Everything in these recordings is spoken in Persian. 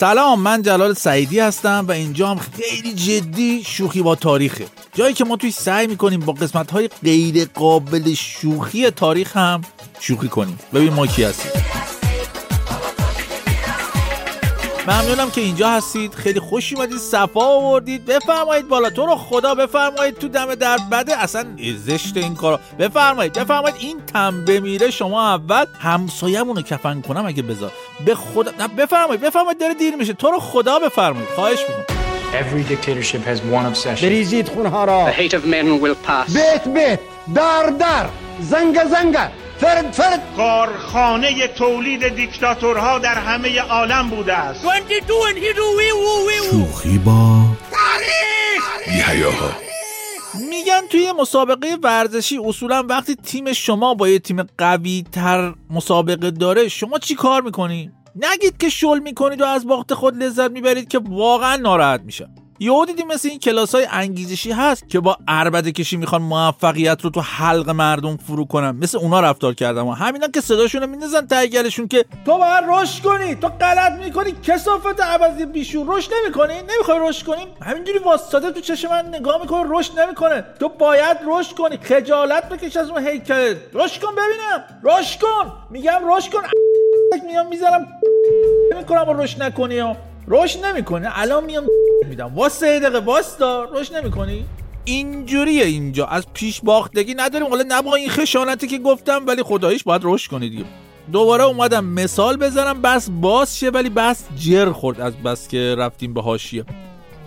سلام من جلال سعیدی هستم و اینجا هم خیلی جدی شوخی با تاریخه. جایی که ما توی سعی می‌کنیم با قسمت های غیر قابل شوخی تاریخ هم شوخی کنیم. ببین ما کی هستیم. ممنونم که اینجا هستید. خیلی خوش اومدید صفا آوردید. بفرمایید بالا. تو رو خدا بفرمایید تو دم در بده اصلا زشت این کارا. بفرمایید بفرمایید. این تن بمیره شما اول همسایه‌مون رو کفن کنم اگه بذار. به خدا نه بفرمایید بفرمایید. داره دیر میشه. تو رو خدا بفرمایید. خواهش می‌کنم. Every dictatorship has one obsession. بریزید خونها را. The hate of men will pass. بیت بیت در در. زنگ زنگ. فرد فرد. کارخانه تولید دیکتاتورها در همه عالم بوده است. شوخی با یحیاها میگن توی مسابقه ورزشی اصولا وقتی تیم شما با یه تیم قوی تر مسابقه داره شما چی کار می‌کنی؟ نگید که شل می‌کنید و از باخت خود لذت می‌برید که واقعا ناراحت میشم. یهو دیدیم مثل این کلاس های انگیزشی هست که با عربده کشی می‌خوان موفقیت رو تو حلق مردم فرو کنن. مثل اونا رفتار کردم. و همینا که صداشون رو میندازن تایگلشون که تو باید رشد کنی. تو غلط می‌کنی. کسافت عوضی بیشور. رشد نمی‌کنی؟ نمی‌خوای رشد کنی؟ همینجوری واسطه تو چشم من نگاه می‌کنه رشد نمی‌کنه. تو باید رشد کنی. خجالت بکش از اون هیکلت رشد کن ببینم. رشد کن. میگم رشد کن. میام می‌ذارم می‌کنم و رشد نکنی رشد نمی‌کنه الان میام میدم. واسه دقیقه واستا. رشد نمی‌کنی؟ اینجوریه اینجا. از پیش باختگی نداریم. حالا نه با این خشانتی که گفتم ولی خداییش باید رشد کنید دیگه. دوباره اومدم مثال بزنم. بس باز شه ولی بس جر خورد از بس که رفتیم به حاشیه.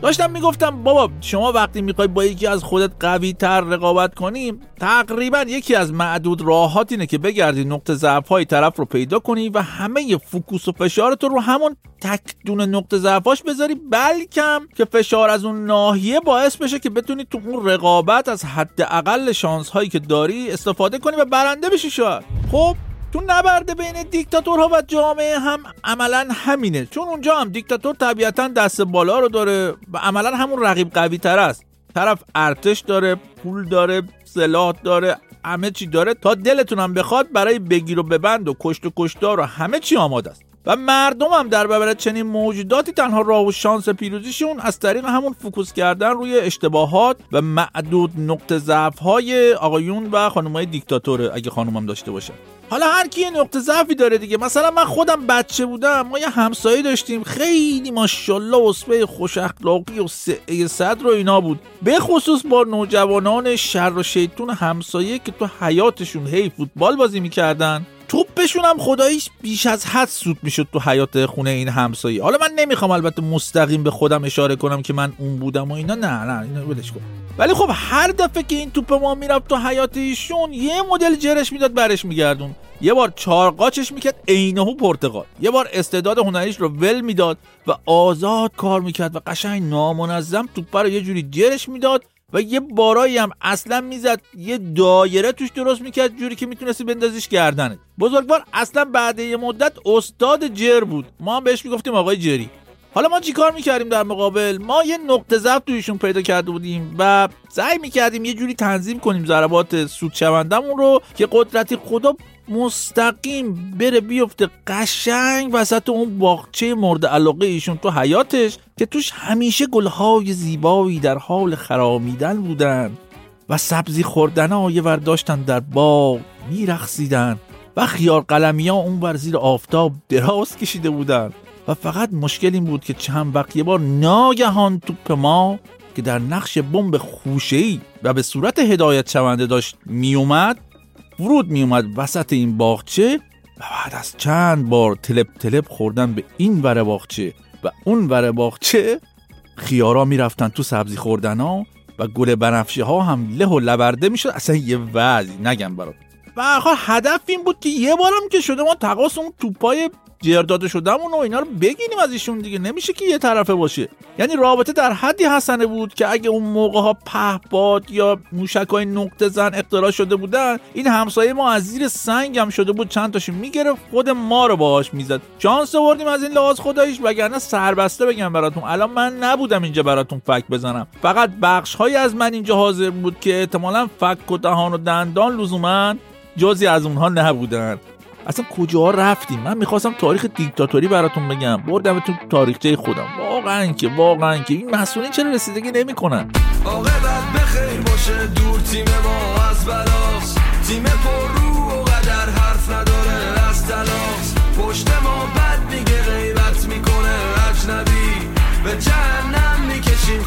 داشتم می‌گفتم بابا شما وقتی می‌خوای با یکی از خودت قوی تر رقابت کنیم تقریبا یکی از معدود راهات اینه که بگردی نقطه ضعف های طرف رو پیدا کنی و همه فوکوس و فشارت رو همون تک دونه نقطه ضعفاش بذاری بلکم که فشار از اون ناحیه باعث بشه که بتونی تو اون رقابت از حداقل شانس هایی که داری استفاده کنی و برنده بشی شاید. خب تو نبرده بین دیکتاتورها و جامعه هم عملا همینه. چون اونجا هم دیکتاتور طبیعتا دست بالا رو داره و عملا همون رقیب قوی تر است. طرف ارتش داره پول داره سلاح داره همه چی داره. تا دلتونم بخواد برای بگیر و ببند و کشت و کشتار و همه چی آماده است. و مردم هم در برابر چنین موجوداتی تنها راه و شانس پیروزیشون از طریق همون focus کردن روی اشتباهات و معدود نقطه ضعف های آقایون و خانمای دیکتاتوره اگه خانومم داشته باشه. حالا هر کی نقطه ضعفی داره دیگه مثلا من خودم بچه بودم ما یه همسایه داشتیم خیلی ماشاءالله اسبه خوش اخلاقی و سعه صدر و اینا بود. به خصوص با نوجوانان شر و شیطون همسایه که تو حیاتشون هی فوتبال بازی می‌کردن. توپشون هم خداییش بیش از حد سود می‌شد تو حیات خونه این همسایه. حالا من نمی‌خوام البته مستقیم به خودم اشاره کنم که من اون بودم و اینا. نه نه اینا ولش کن. ولی خب هر دفعه که این توپ ما می‌رفت تو حیات ایشون یه مدل جرش می‌داد برش میگردون. یه بار چارقاچش می‌کرد عینهو پرتقال. یه بار استعداد هنریش رو ول می‌داد و آزاد کار می‌کرد و قشنگ نامنظم توپ رو یه جوری جرش می‌داد و یه بارایی هم اصلا می‌زد یه دایره توش درست می‌کرد جوری که می‌تونستی بندازیش گردنت. بزرگوار اصلا بعد یه مدت استاد جر بود. ما هم بهش می‌گفتیم آقای جری. حالا ما چیکار می‌کردیم در مقابل؟ ما یه نقطه ضعف تویشون پیدا کرده بودیم و سعی می‌کردیم یه جوری تنظیم کنیم ضربات سود شوندمون رو که قدرتی خدا مستقیم بره بیفته قشنگ وسط اون باغچه مورد علاقه ایشون تو حیاتش که توش همیشه گلهای زیبایی در حال خرامیدن بودن و سبزی خوردن ها یه ور داشتن در باغ میرخصیدن و خیار قلمی ها اون ور زیر آفتاب دراز کشیده بودن. و فقط مشکل این بود که چند وقت یه بار ناگهان توپ ما که در نقش بمب خوشه‌ای و به صورت هدایت شونده داشت میومد ورود میومد وسط این باغچه و بعد از چند بار تلپ تلپ خوردن به این ور باغچه و اون ور باغچه خیارا می‌رفتن تو سبزی خوردن ها و گل بنفشه ها هم له و لبرده می‌شد. اصلا یه وضعی نگم برات. و آخر هدف این بود که یه بارم که شده ما تقاس اون توپای جرداده شدمون و اینا رو بگیریم از ایشون دیگه. نمیشه که یه طرفه باشه. یعنی رابطه در حدی حسنه بود که اگه اون موقع ها پهباد یا موشک های نقطه زن اختراع شده بودن این همسایه ما از زیر سنگ هم شده بود چند تاشو می‌گرفت خود ما رو باهاش می‌زد. شانس آوردیم از این لحاظ خداییش وگرنه سربسته بگم براتون. الان من نبودم اینجا براتون فک بزنم. فقط بخش های از من اینجا حاضر بود که احتمالا فک و دهان و دندان لزوما جزی از اونها نبودن. اصلا کجا رفتیم؟ من می‌خواستم تاریخ دیکتاتوری براتون بگم. بردم تو تاریخچه خودم. واقعا که واقعا که. این مسئولین چرا رسیدگی نمی‌کنن؟ عاقبت بخیر باشه. دور تیم ما از بلاس تیم پر رو و قدر حرف نداره. از تلاس پشت ما بد میگه غیبت می‌کنه. اجنبی. به جهنم می‌کشیم.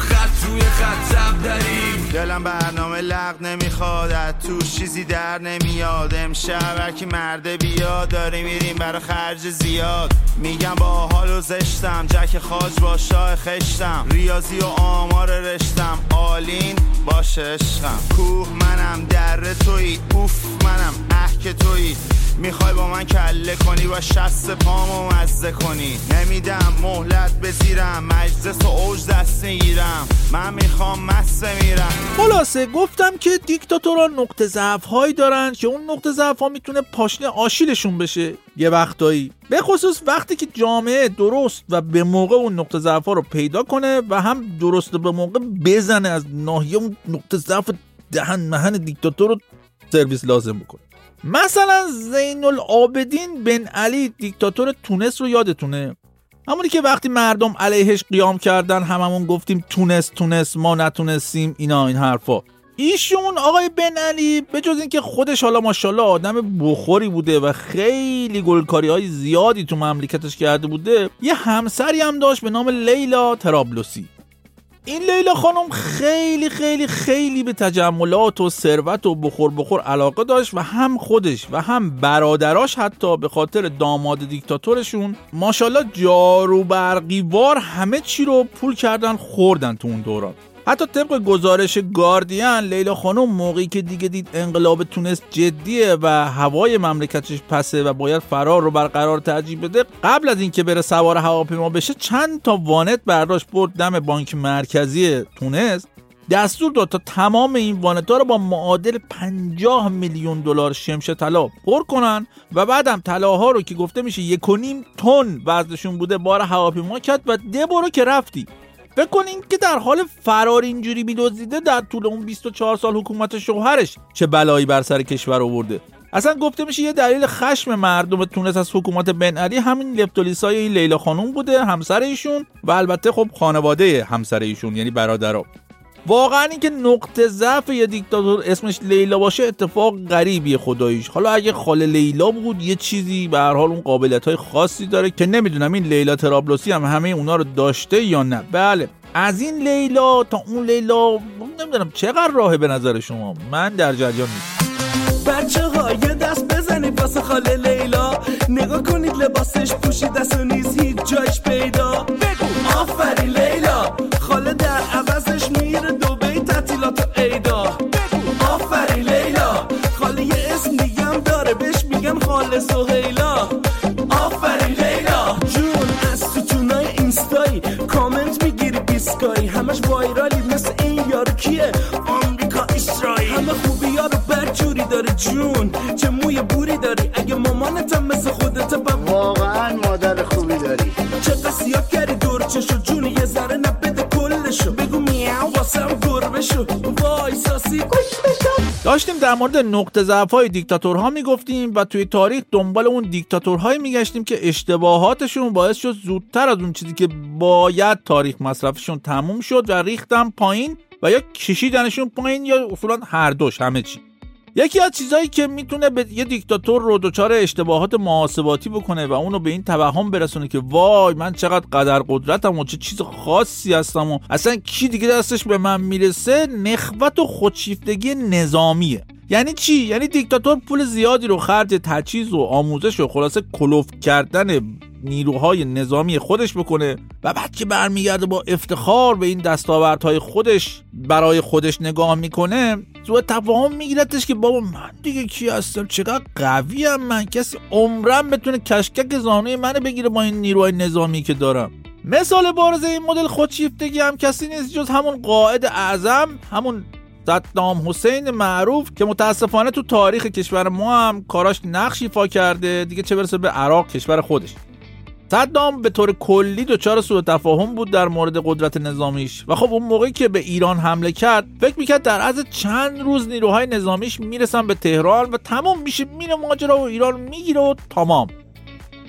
روی خط داریم. دلم برنامه لغ نمی‌خواد توش چیزی در نمیاد. امشب هرکی مرده بیاد داری میریم برا خرج زیاد. میگم با حال و زشتم جک خاج با شاه خشتم. ریاضی و آمار رشتم آلین باشه عشقم کوه منم در توی اوف منم. که توی می‌خوای با من کله کنی و شست پامو مزه کنی. نمیدم مهلت بزیرم مجلس و اوج دست می‌گیرم. من می‌خوام مسته میرم خلاصه گفتم که دیکتاتورها نقطه ضعف هایی دارن که اون نقطه ضعف ها می‌تونه پاشنه آشیلشون بشه. یه وقتایی. به خصوص وقتی که جامعه درست و به موقع اون نقطه ضعف ها رو پیدا کنه و هم درست و به موقع بزنه از ناحیه اون نقطه ضعف دهن مهن دیکتاتور رو سرویس لازم بکنه. مثلا زین العابدین بن علی دیکتاتور تونس رو یادتونه؟ همونی که وقتی مردم علیهش قیام کردن هممون گفتیم تونس تونس ما نتونستیم اینا این حرفا. ایشون آقای بن علی به جز اینکه خودش حالا ماشاءالله آدم بخوری بوده و خیلی گلکاری های زیادی تو مملکتش کرده بوده یه همسری هم داشت به نام لیلا ترابلوسی. این لیلا خانم خیلی خیلی خیلی به تجملات و ثروت و بخور بخور علاقه داشت و هم خودش و هم برادراش حتی به خاطر داماد دیکتاتورشون ماشاءالله جارو برقیوار همه چی رو پول کردن خوردن تو اون دوران. حتی طبق گزارش گاردین لیلا خانم موقعی که دیگه دید انقلاب تونس جدیه و هوای مملکتش پسه و باید فرار رو برقرار ترجیح بده قبل از اینکه بره سوار هواپیما بشه چند تا وانت برداشت برد دم بانک مرکزی تونس دستور داد تا تمام این وانتا رو با معادل 50 میلیون دلار شمشه طلا پر کنن و بعدم طلاها رو که گفته میشه یک و نیم تن وزنشون بوده بار هواپیما کرد و ده برو که رفتی. فکر کنین که در حال فرار اینجوری میدزدیده در طول اون 24 سال حکومت شوهرش چه بلایی بر سر کشور آورده. اصلا گفته میشه یه دلیل خشم مردم تونس از حکومت بن علی همین لپتولیسای این لیلا خانوم بوده همسر ایشون و البته خب خانواده همسر ایشون یعنی برادرها. واقعا اینکه نقطه ضعف یه دیکتاتور اسمش لیلا باشه اتفاق غریبی خداییش. حالا اگه خاله لیلا بود یه چیزی به هر حال اون قابلیت های خاصی داره که نمی‌دونم این لیلا ترابلوسی هم همه اونا رو داشته یا نه. بله از این لیلا تا اون لیلا نمی‌دونم چقدر راهه به نظر شما؟ من در جریان نیستم. بچه های دست بزنید واسه خاله لیلا. نگاه کنید لباسش پوشید دست نیز هیچ جایش پیدا. خاله سهیلا. آفرین لیلا. جون از ستونای اینستایی. کامنت می‌گیری بیسکایی همش وایرالی مثل این یارو کیه؟ آمریکا اسرائیل. همه خوبی ها رو برجوری داره جون. داشتیم در مورد نقطه ضعف های دیکتاتورها می‌گفتیم و توی تاریخ دنبال اون دیکتاتورهایی میگشتیم که اشتباهاتشون باعث شد زودتر از اون چیزی که باید تاریخ مصرفشون تموم شد و ریختن پایین و یا کشیدنشون پایین یا اصولا هر دوش همه چی. یکی از چیزهایی که می‌تونه به یه دیکتاتور رو دچار اشتباهات محاسباتی بکنه و اونو به این توهم برسونه که وای من چقدر قدر قدرتم و چه چیز خاصی هستم و اصلا کی دیگه دستش به من می‌رسه نخوت و خودشیفتگی نظامیه. یعنی چی؟ یعنی دیکتاتور پول زیادی رو خرج تجهیز و آموزش و خلاصه کلوف کردن نیروهای نظامی خودش بکنه و بعد که برمیگرده با افتخار به این دستاوردهای خودش برای خودش نگاه می‌کنه سوء تفاهم میگیرتش که بابا من دیگه کی هستم؟ چقدر قوی هم من؟ کسی عمرم بتونه کشکک زانوی منو بگیره با این نیروهای نظامی که دارم. مثال بارز این مدل خودشیفتگی هم کسی نیست جز همون قائد اعظم همون صدام حسین معروف که متاسفانه تو تاریخ کشور ما هم کاراش نقش ایفا کرده دیگه چه برسه به عراق کشور خودش. صدام به طور کلی دچار سوء تفاهم بود در مورد قدرت نظامیش. و خب اون موقعی که به ایران حمله کرد فکر می‌کرد در عرض چند روز نیروهای نظامیش می‌رسن به تهران و تمام میشه میره ماجرا و ایران می‌گیره و تمام.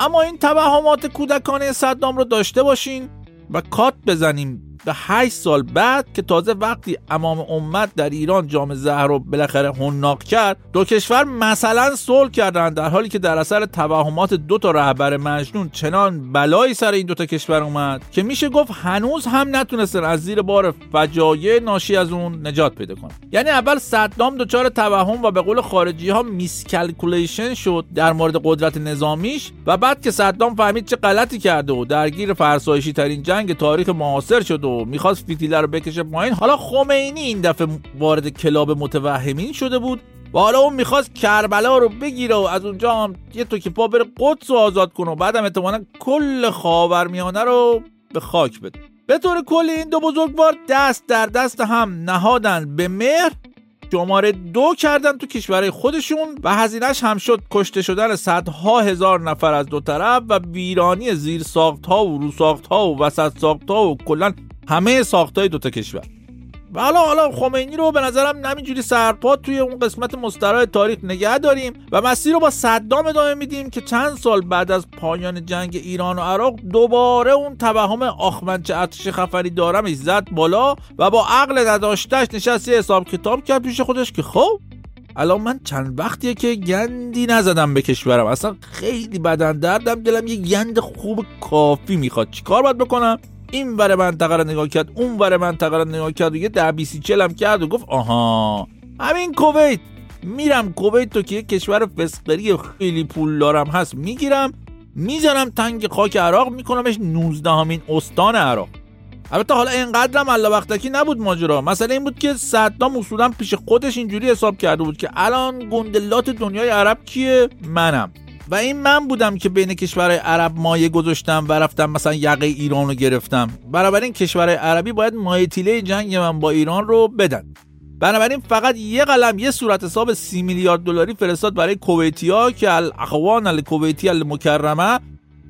اما این توهمات کودکانه صدام رو داشته باشین و cut بزنیم. به 8 سال بعد که تازه وقتی امام امت در ایران جام زهر رو بالاخره حناق کرد دو کشور مثلا صلح کردن در حالی که در اثر توهمات دو تا رهبر مجنون چنان بلایی سر این دو تا کشور اومد که میشه گفت هنوز هم نتونستن از زیر بار فجایع ناشی از اون نجات پیدا کنن. یعنی اول صدام دچار توهم و به قول خارجی ها miscalculation شد در مورد قدرت نظامیش و بعد که صدام فهمید چه غلطی کرده و درگیر فرسایشی ترین جنگ تاریخ معاصر شد و می‌خواست فیتیله رو بکشه پایین. حالا خمینی این دفعه وارد کلاب متوهمین شده بود. و حالا اون می‌خواست کربلا رو بگیره و از اونجا هم یه تو که پا بره قدس رو آزاد کنه و بعدم احتمالا کل خاورمیانه رو به خاک بده. به طور کلی این دو بزرگوار دست در دست هم نهادن به مهر. شماره دو کردن تو کشورهای خودشون و هزینهش هم شد کشته شدن صدها هزار نفر از دو طرف و ویرانی زیر ساخت ها و رو ساخت ها و وسط ساخت ها و کلا همه ساختای دوتا کشور. و حالا حالا خمینی رو به نظرم نمیجوری سرپا توی اون قسمت مستراح تاریخ نگه داریم و مسیر رو با صدام ادامه میدیم که چند سال بعد از پایان جنگ ایران و عراق دوباره اون توهم آخمن چه ارتش خفری دارمش زد بالا و با عقل نداشتش نشست یه حساب کتاب کرد پیش خودش که خب الان من چند وقتیه که گندی نزدم به کشورم. اصلا خیلی بدن دردم دلم یه گند خوب کافی می‌خواد. چیکار باید بکنم؟ این ور منطقه رو نگاه کرد اون ور منطقه رو نگاه کرد و یه ده بیسی چلم کرد و گفت آها. همین کویت. میرم کویت تو که یه کشور فسقری خیلی پول دارم هست می‌گیرم می‌زنم تنگ خاک عراق میکنمش 19 همین استان عراق. البته حالا اینقدرم الله وقتکی نبود ماجرا. مسئله این بود که صدام اصولا پیش خودش اینجوری حساب کرده بود که الان گندلات دنیای عرب کیه؟ منم. و این من بودم که بین کشورهای عرب مایه گذاشتم و رفتم مثلا یقه ایران رو گرفتم. بنابراین کشورهای عربی باید مایه تیله جنگ من با ایران رو بدن. بنابراین فقط یه قلم یه صورت حساب سی میلیارد دلاری فرستاد برای کویتیا که الاخوان الکویتی المکرمه.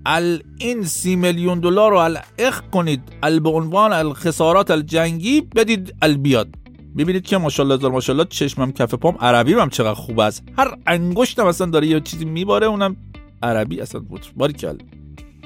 ال این سی میلیون دلار رو الاخ کنید. ال به عنوان الخسارات الجنگی بدید البیاد ببینید که ماشاءالله هزار ماشاءالله چشمم کف پام عربی هم چقدر خوب است. هر انگشتم اصلا داره یه چیزی میباره اونم عربی اصلا بود. باری کل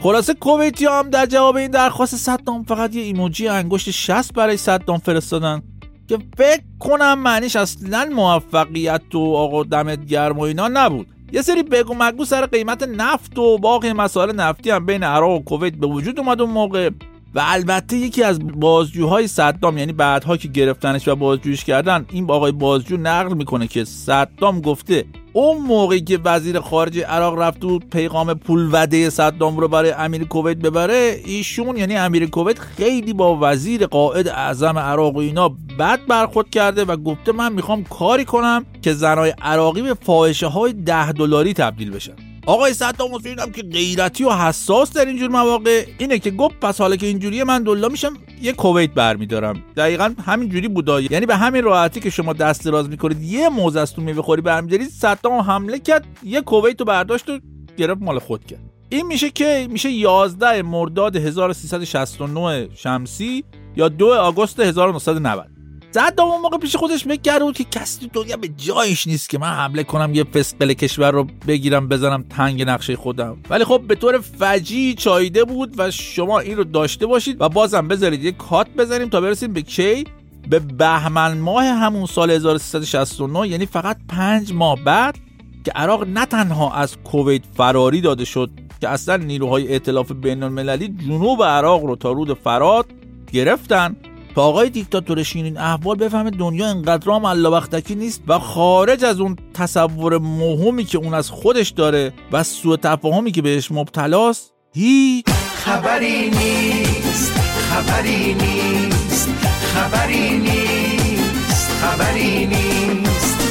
خلاصه کویتی هم در جواب این درخواست صدام فقط یه ایموجی انگشت 60 برای صدام فرستادن. که فکر کنم معنیش اصلا موفقیت و آقا دمت گرم و اینا نبود. یه سری بگو مگو سر قیمت نفت و باقی مسائل نفتی هم بین عراق و کویت به وجود اومد اون موقع. و البته یکی از بازجوهای صدام یعنی بعدها که گرفتنش و بازجویش کردن این آقای بازجو نقل می‌کنه که صدام گفته اون موقعی که وزیر خارجه عراق رفت و پیغام پول وده صدام رو برای امیر کویت ببره ایشون یعنی امیر کویت خیلی با وزیر قائد اعظم عراق و اینا بد برخورد کرده و گفته من می‌خوام کاری کنم که زنای عراقی به فاحشه های ده دلاری تبدیل بشن. آقای صدام حسین هم که غیرتی و حساس در اینجور مواقع. اینه که گفت پس حالا که اینجوریه من دلا میشم یه کویت برمیدارم. دقیقا همین جوری بودا. یعنی به همین راحتی که شما دست دراز می‌کنید یه موز از تو میوه خوری برمیدارید صدام حمله کرد یه کویت رو برداشت و گرفت مال خود کرد. این میشه که میشه 11 مرداد 1369 شمسی یا 2 آگوست 1990 صدام اون موقع پیش خودش فکر که کسی تو دنیا به جایش نیست که من حمله کنم یه فسقل کشور رو بگیرم بزنم تنگ نقشه خودم. ولی خب به طور فجی چایده بود و شما این رو داشته باشید و بازم بذارید یه کات بزنیم تا برسیم به کی؟ به بهمن ماه همون سال 1369 یعنی فقط پنج ماه بعد که عراق نه تنها از کویت فراری داده شد که اصلا نیروهای ائتلاف بین المللی جنوب عراق رو تا رود فرات گرفتن تا آقای دیکتاتور شیرین احوال بفهمه دنیا انقدر هم وقتکی نیست و خارج از اون تصور مهمی که اون از خودش داره و سوء تفاهمی که بهش مبتلاست هیچ خبری نیست خبری نیست خبری نیست خبری نیست.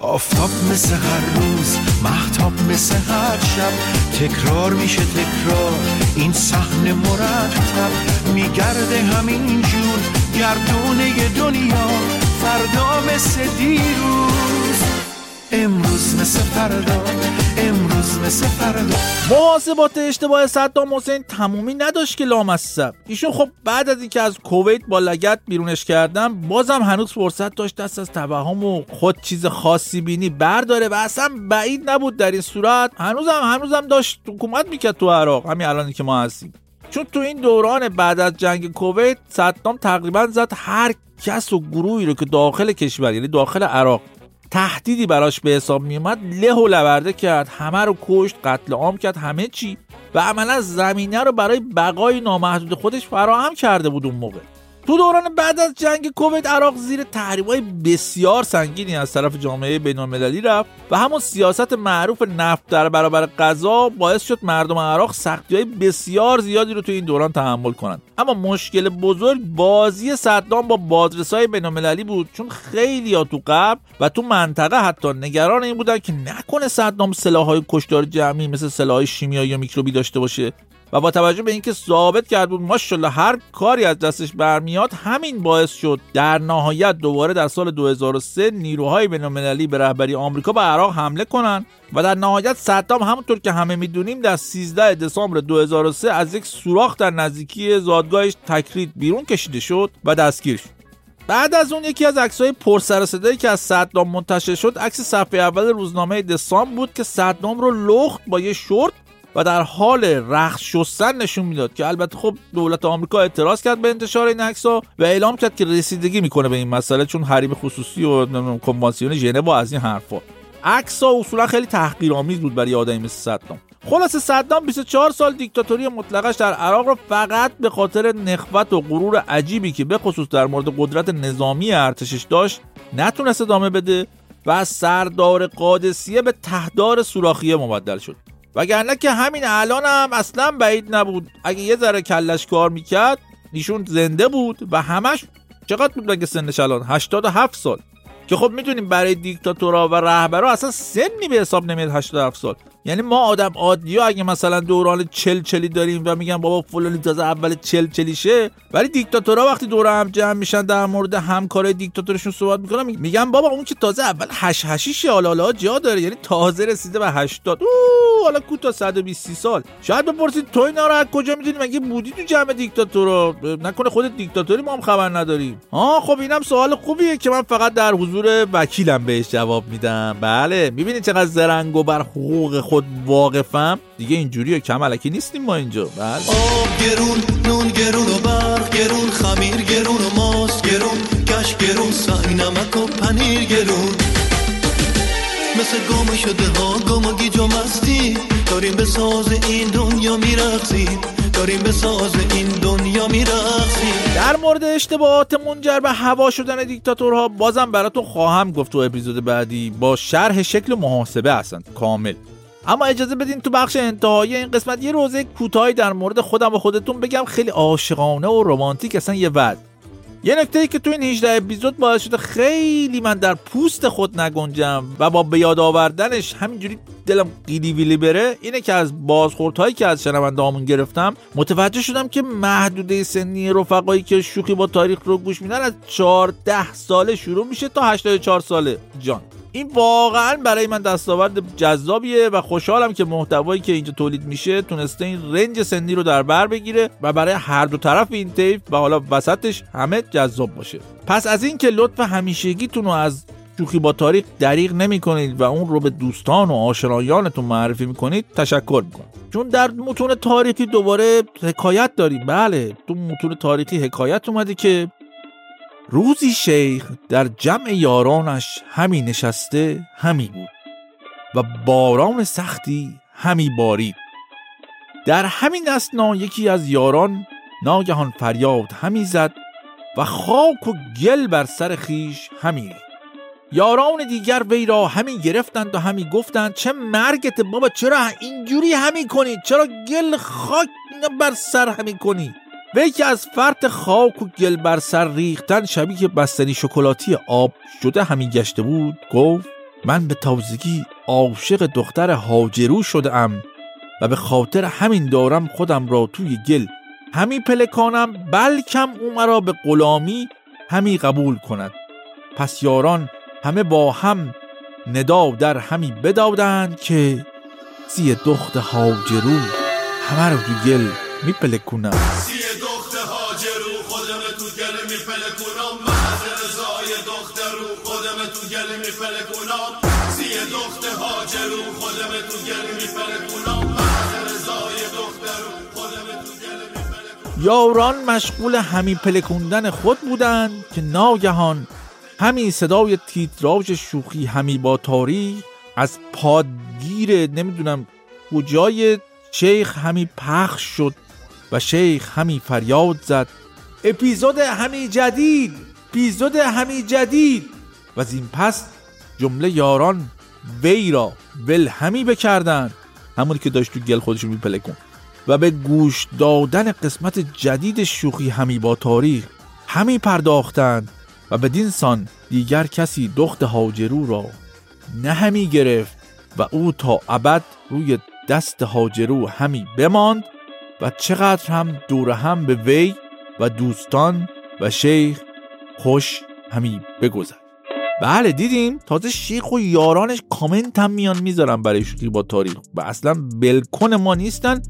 آفتاب مثل هر روز محتاب مثل هر شب. تکرار میشه تکرار این صحنه مرتب. میگرده همین جور گردونه دنیا. فردا مثل دیروز. امروز مثل فردا. امروز مثل فردا محاسبات اشتباه صدام حسین تمومی نداشت که لامصب. ایشون خب بعد از اینکه از کویت با لگت بیرونش کردن بازم هنوز فرصت داشت دست از توهم و خود چیز خاصی بینی برداره و اصلا بعید نبود در این صورت. هنوزم هنوزم داشت حکومت می‌کرد تو عراق. همین الانی که ما هستیم. چون تو این دوران بعد از جنگ کویت صدام تقریبا زد هر کس و گروهی رو که داخل کشور یعنی داخل عراق تهدیدی براش به حساب میومد له و لورده کرد همه رو کشت قتل عام کرد همه چی. و عملا زمینه رو برای بقای نامحدود خودش فراهم کرده بود اون موقع. تو دوران بعد از جنگ کووید عراق زیر تحریم‌های بسیار سنگینی از طرف جامعه بین‌المللی رفت و همون سیاست معروف نفت در برابر غذا باعث شد مردم عراق سختی‌های بسیار زیادی رو تو این دوران تحمل کنند. اما مشکل بزرگ بازی صدام با بازرسای بین‌المللی بود چون خیلی ها تو قبل و تو منطقه حتی نگران این بودن که نکنه صدام سلاح‌های کشتار جمعی مثل سلاح‌های شیمیایی یا میکروبی داشته باشه. و با توجه به اینکه ثابت کرد بود ماشاءالله هر کاری از دستش برمیاد همین باعث شد در نهایت دوباره در سال 2003 نیروهای بین‌المللی به رهبری آمریکا به عراق حمله کنند و در نهایت صدام همونطور که همه می‌دونیم در 13 دسامبر 2003 از یک سوراخ در نزدیکی زادگاهش تکرید بیرون کشیده شد و دستگیر شد. بعد از اون یکی از عکس‌های پر سر صدایی که از صدام منتشر شد عکس صفحه اول روزنامه دسامبر بود که صدام رو لخت با یه شورت و در حال رخت شستن نشون می‌داد که البته خب دولت آمریکا اعتراض کرد به انتشار این عکس‌ها و اعلام کرد که رسیدگی می‌کنه به این مسئله چون حریم خصوصی و کنوانسیون ژنو از این حرفا. عکس‌ها اصولا خیلی تحقیرآمیز بود برای آدمی مثل صدام. خلاص صدام 24 سال دیکتاتوری مطلقش در عراق رو فقط به خاطر نخوت و غرور عجیبی که به خصوص در مورد قدرت نظامی ارتشش داشت نتونست ادامه بده و از سردار قادسیه به تهدار سوراخیه مبدل شد. وگرنه که همین الان هم اصلا بعید نبود. اگه یه ذره کلش کار می‌کرد ایشون زنده بود و همش چقدر بود مگه سنش الان؟ 87 سال. که خب می‌دونیم برای دیکتاتورا و رهبرا اصلا سنی به حساب نمیاد 87 سال. یعنی ما آدم عادی اگه مثلا دوران چل چلی داریم و میگن بابا فلانی تازه اول چل چلیشه ولی دیکتاتورها وقتی دور هم جمع میشن در مورد همکارای دیکتاتورشون صحبت می‌کنن میگن بابا اون که تازه اول هش هشیش حالا جا داره یعنی تازه رسیده به 80 اوه حالا کوتا 120 سال. شاید بپرسید تو اینا رو از کجا می‌دونی؟ مگه بودی تو جمع دیکتاتورا؟ نکنه خود دیکتاتوری ما هم خبر نداریم. آ خب اینم سوال خوبیه که من فقط در حضور وکیلم بهش جواب میدم. بله می‌بینید چقدر زرنگ و بر حقوق واقفم دیگه اینجوری کمالکی نیستیم ما اینجا. بله. آب گرون نون گرون و برق گرون خمیر گرون و ماست گرون کش گرون سعی نمک و پنیر گرون. مثل گم شده ها گم و گیج و مستی. داریم به ساز این دنیا میرقصیم. داریم به ساز این دنیا میرقصیم. در مورد اشتباهات منجر به هوا شدن دیکتاتورها بازم براتون خواهم گفت تو اپیزود بعدی. با شرح شکل محاسبه هستن. کامل. اما اجازه بدین تو بخش انتهایی این قسمت یه روزه کوتاهی در مورد خودم و خودتون بگم. خیلی عاشقانه و رمانتیک اصلا یه وعد یه نکته ای که تو این 18 اپیزود باعث شده خیلی من در پوست خود نگنجم و با به یاد آوردنش همینجوری دلم قیلی ویلی بره اینه که از بازخوردهایی که از شنونده گرفتم متوجه شدم که محدوده سنی رفقایی که شوخی با تاریخ رو گوش میدن از 14 ساله شروع میشه تا 84 ساله. جان. این واقعا برای من دستاورد جذابیه و خوشحالم که محتوایی که اینجا تولید میشه تونسته این رنج سنی رو در بر بگیره و برای هر دو طرف این تیپ و حالا وسطش همه جذاب باشه. پس از اینکه لطف همیشگیتون رو از شوخی با تاریخ دریغ نمی کنید و اون رو به دوستان و آشنایانتون معرفی می‌کنید تشکر می‌کنم. چون در متون تاریخی دوباره حکایت داریم. بله تو متون تاریخی حکایت اومده که روزی شیخ در جمع یارانش همی نشسته همی بود و باران سختی همی بارید. در همین اسنا یکی از یاران ناگهان فریاد همی زد و خاک و گل بر سر خیش همی یاران دیگر وی را همی گرفتند و همی گفتند چه مرگت؟ بابا چرا اینجوری همی کنید چرا گل خاک بر سر همی کنید وی که از فرط خاک و گل بر سر ریختن شبیه بستنی شکلاتی آب شده همی گشته بود گفت من به تازگی عاشق دختر هاجرو شده ام و به خاطر همین دارم خودم را توی گل همی پلکانم بلکم او مرا به غلامی همی قبول کند. پس یاران همه با هم ندا در همی بدادند که سی دخت هاجرو همه رو تو گل میپلکونم. سی دخت هاجرو خودم تو گل میپلکونم محض رضای دخترو خودم تو گل میپلکونم سی دخت هاجرو خودم تو گل میپلکونم محض رضای دخترو خودم تو گل میپلکونم یاران مشغول همی پلکوندن خود بودند که ناگهان همی صدای تیتراژ شوخی همی با تاریخ از پادگیر نمی‌دونم کجای شیخ همی پخش شد. و شیخ همی فریاد زد اپیزود همی جدید اپیزود همی جدید. و از این پس جمله یاران وی را ول همی بکردن همونی که داشت تو گل خودش میپلکون و به گوش دادن قسمت جدید شوخی همی با تاریخ همی پرداختند. و بدین سان دیگر کسی دخت هاجرو را نه همی گرفت و او تا ابد روی دست هاجرو همی بماند. و چقدر هم دور هم به وی و دوستان و شیخ خوش همی بگذر. بله دیدیم تازه شیخ و یارانش کامنت هم میان می‌ذارن برای شوخی با تاریخ و اصلا بلکن ما نیستن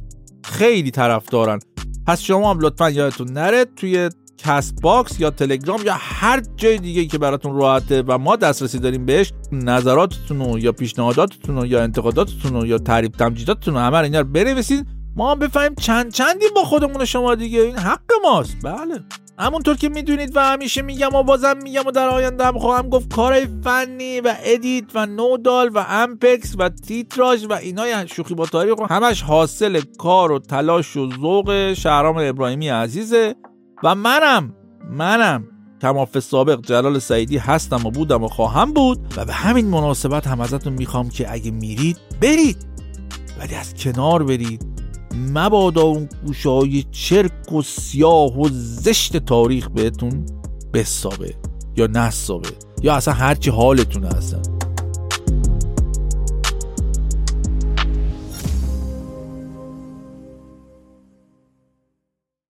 خیلی طرف دارن پس شما هم لطفا یادتون نره توی Castbox یا تلگرام یا هر جای دیگه که براتون راحته و ما دسترسی داریم بهش نظراتتون رو یا پیشنهاداتتون رو یا انتقاداتتون رو یا تعریف تمجیداتتون رو همه اینا رو بنویسید ما هم بفهمیم چند چندی با خودمون و شما دیگه؟ این حق ماست. بله. همونطور که می‌دونید و همیشه میگم و بازم میگم و در آینده هم خواهم گفت کارهای فنی و edit و نودال و effects و تیتراژ و اینا شوخی با تاریخ همش حاصل کار و تلاش و ذوق شهرام ابراهیمی عزیزه. و منم منم کماف سابق جلال سعیدی هستم و بودم و خواهم بود و به همین مناسبت هم ازتون می‌خوام که اگه میرید برید. ولی از کنار برید. مبادا اون گوشه های چرک و سیاه و زشت تاریخ بهتون بسابه یا نسابه یا اصلا هرچی حالتون هستن.